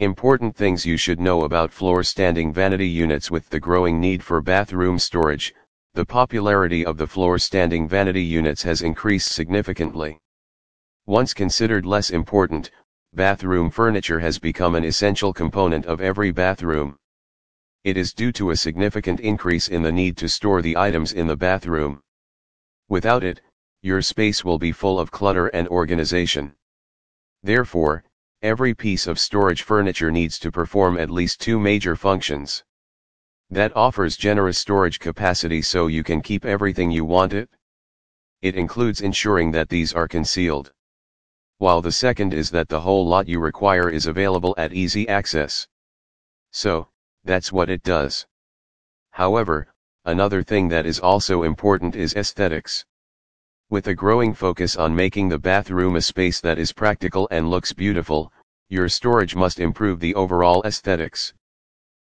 Important things you should know about floor standing vanity units with the growing need for bathroom storage, the popularity of the floor standing vanity units has increased significantly. Once considered less important, bathroom furniture has become an essential component of every bathroom. It is due to a significant increase in the need to store the items in the bathroom. Without it, your space will be full of clutter and organization. Therefore, every piece of storage furniture needs to perform at least two major functions. That offers generous storage capacity so you can keep everything you want it. It includes ensuring that these are concealed. While the second is that the whole lot you require is available at easy access. So, that's what it does. However, another thing that is also important is aesthetics. With a growing focus on making the bathroom a space that is practical and looks beautiful, your storage must improve the overall aesthetics.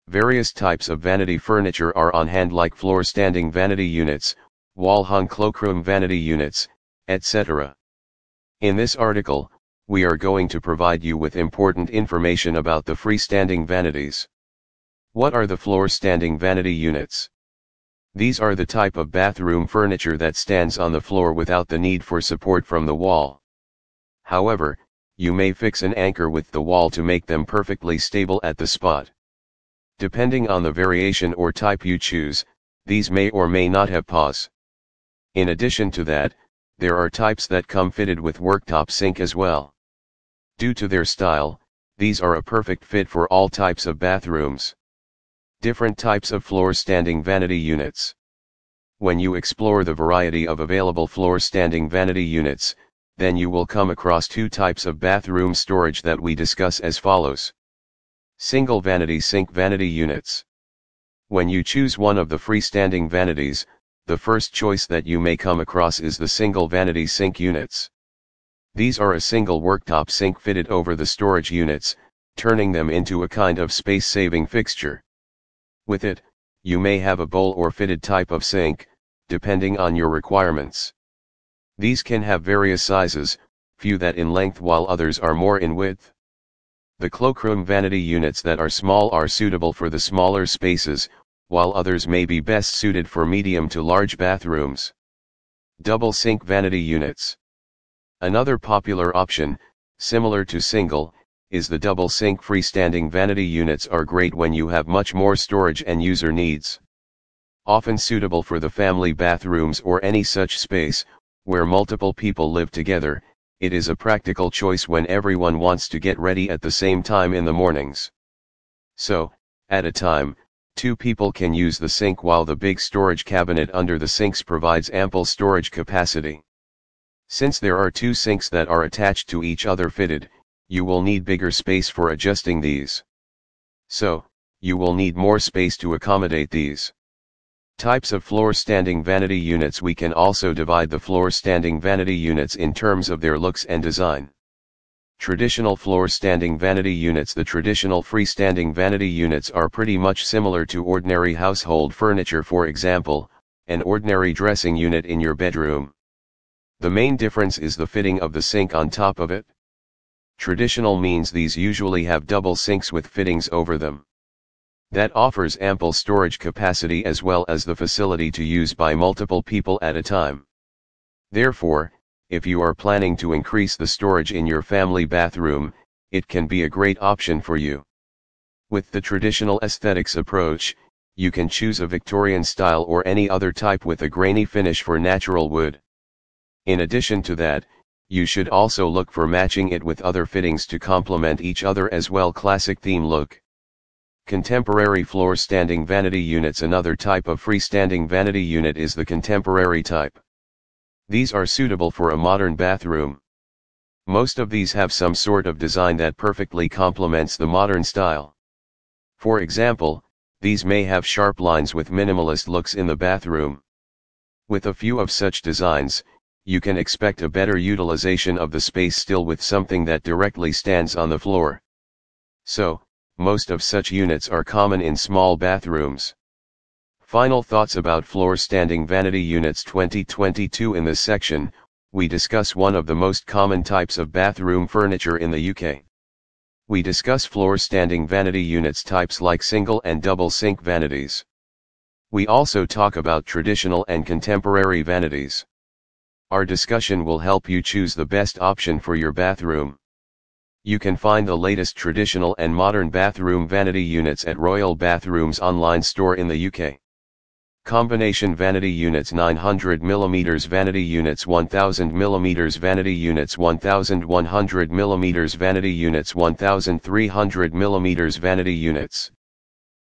Various types of vanity furniture are on hand like floor standing vanity units, wall hung cloakroom vanity units, etc. In this article, we are going to provide you with important information about the freestanding vanities. What are the floor standing vanity units? These are the type of bathroom furniture that stands on the floor without the need for support from the wall. However, you may fix an anchor with the wall to make them perfectly stable at the spot. Depending on the variation or type you choose, these may or may not have pause. In addition to that, there are types that come fitted with worktop sink as well. Due to their style, these are a perfect fit for all types of bathrooms. Different types of floor standing vanity units. When you explore the variety of available floor standing vanity units, then you will come across two types of bathroom storage that we discuss as follows. Single vanity sink vanity units. When you choose one of the freestanding vanities, the first choice that you may come across is the single vanity sink units. These are a single worktop sink fitted over the storage units, turning them into a kind of space-saving fixture. With it, you may have a bowl or fitted type of sink, depending on your requirements. These can have various sizes, few that in length while others are more in width. The cloakroom vanity units that are small are suitable for the smaller spaces, while others may be best suited for medium to large bathrooms. Double sink vanity units. Another popular option, similar to single, is the double sink freestanding vanity units are great when you have much more storage and user needs. Often suitable for the family bathrooms or any such space, where multiple people live together, it is a practical choice when everyone wants to get ready at the same time in the mornings. So, at a time, two people can use the sink while the big storage cabinet under the sinks provides ample storage capacity. Since there are two sinks that are attached to each other fitted, you will need bigger space for adjusting these. So, you will need more space to accommodate these. Types of floor standing vanity units We can also divide the floor standing vanity units in terms of their looks and design. Traditional floor standing vanity units The traditional freestanding vanity units are pretty much similar to ordinary household furniture for example, an ordinary dressing unit in your bedroom. The main difference is the fitting of the sink on top of it. Traditional means these usually have double sinks with fittings over them. That offers ample storage capacity as well as the facility to use by multiple people at a time. Therefore, if you are planning to increase the storage in your family bathroom, it can be a great option for you. With the traditional aesthetics approach, you can choose a Victorian style or any other type with a grainy finish for natural wood. In addition to that, you should also look for matching it with other fittings to complement each other as well classic theme look. Contemporary floor standing vanity units Another type of freestanding vanity unit is the contemporary type. These are suitable for a modern bathroom. Most of these have some sort of design that perfectly complements the modern style. For example, these may have sharp lines with minimalist looks in the bathroom. With a few of such designs, you can expect a better utilization of the space still with something that directly stands on the floor. So, most of such units are common in small bathrooms. Final thoughts about floor standing vanity units 2022 In this section, we discuss one of the most common types of bathroom furniture in the UK. We discuss floor standing vanity units types like single and double sink vanities. We also talk about traditional and contemporary vanities. Our discussion will help you choose the best option for your bathroom. You can find the latest traditional and modern bathroom vanity units at Royal Bathrooms online store in the UK. Combination vanity units 900 mm vanity units 1000 mm vanity units 1100 mm vanity units 1300 mm vanity units